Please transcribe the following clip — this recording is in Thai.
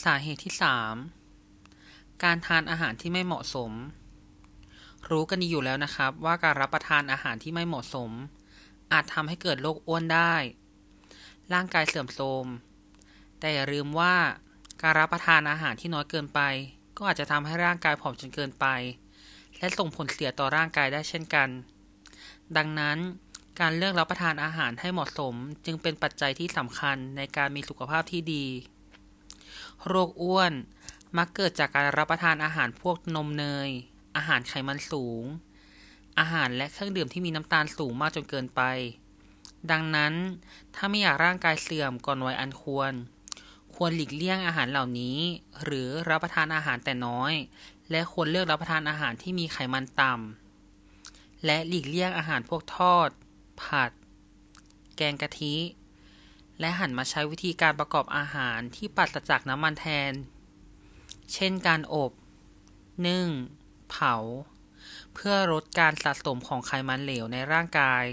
สาเหตุที่3การทานอาหารที่ไม่เหมาะสม รู้กันดีอยู่แล้วนะครับ ว่าการรับประทานอาหารที่ไม่เหมาะสม อาจทำให้เกิดโรคอ้วนได้ ร่างกายเสื่อมโทรม แต่อย่าลืมว่าการรับประทานอาหารที่น้อยเกินไป ก็อาจจะทำให้ร่างกายผอมจนเกินไป และส่งผลเสียต่อร่างกายได้เช่นกัน ดังนั้นการเลือกรับประทานอาหารให้เหมาะสมจึงเป็นปัจจัยที่สำคัญในการมีสุขภาพที่ดี โรคอ้วน มักเกิดจากการรับประทานอาหารพวกนมเนย อาหารไขมันสูง อาหารและเครื่องดื่มที่มีน้ำตาลสูงมากจนเกินไป ดังนั้น ถ้าไม่อยากร่างกายเสื่อมก่อนวัยอันควร ควรหลีกเลี่ยงอาหารเหล่านี้ หรือรับประทานอาหารแต่น้อย และควรเลือกรับประทานอาหารที่มีไขมันต่ำและหลีกเลี่ยงอาหารพวกทอด ผัด แกงกะทิ และหันมาใช้วิธีการประกอบอาหารที่ปราศจากน้ำมันแทน เช่นการอบ นึ่ง เผา เพื่อลดการสะสมของไขมันเหลวในร่างกาย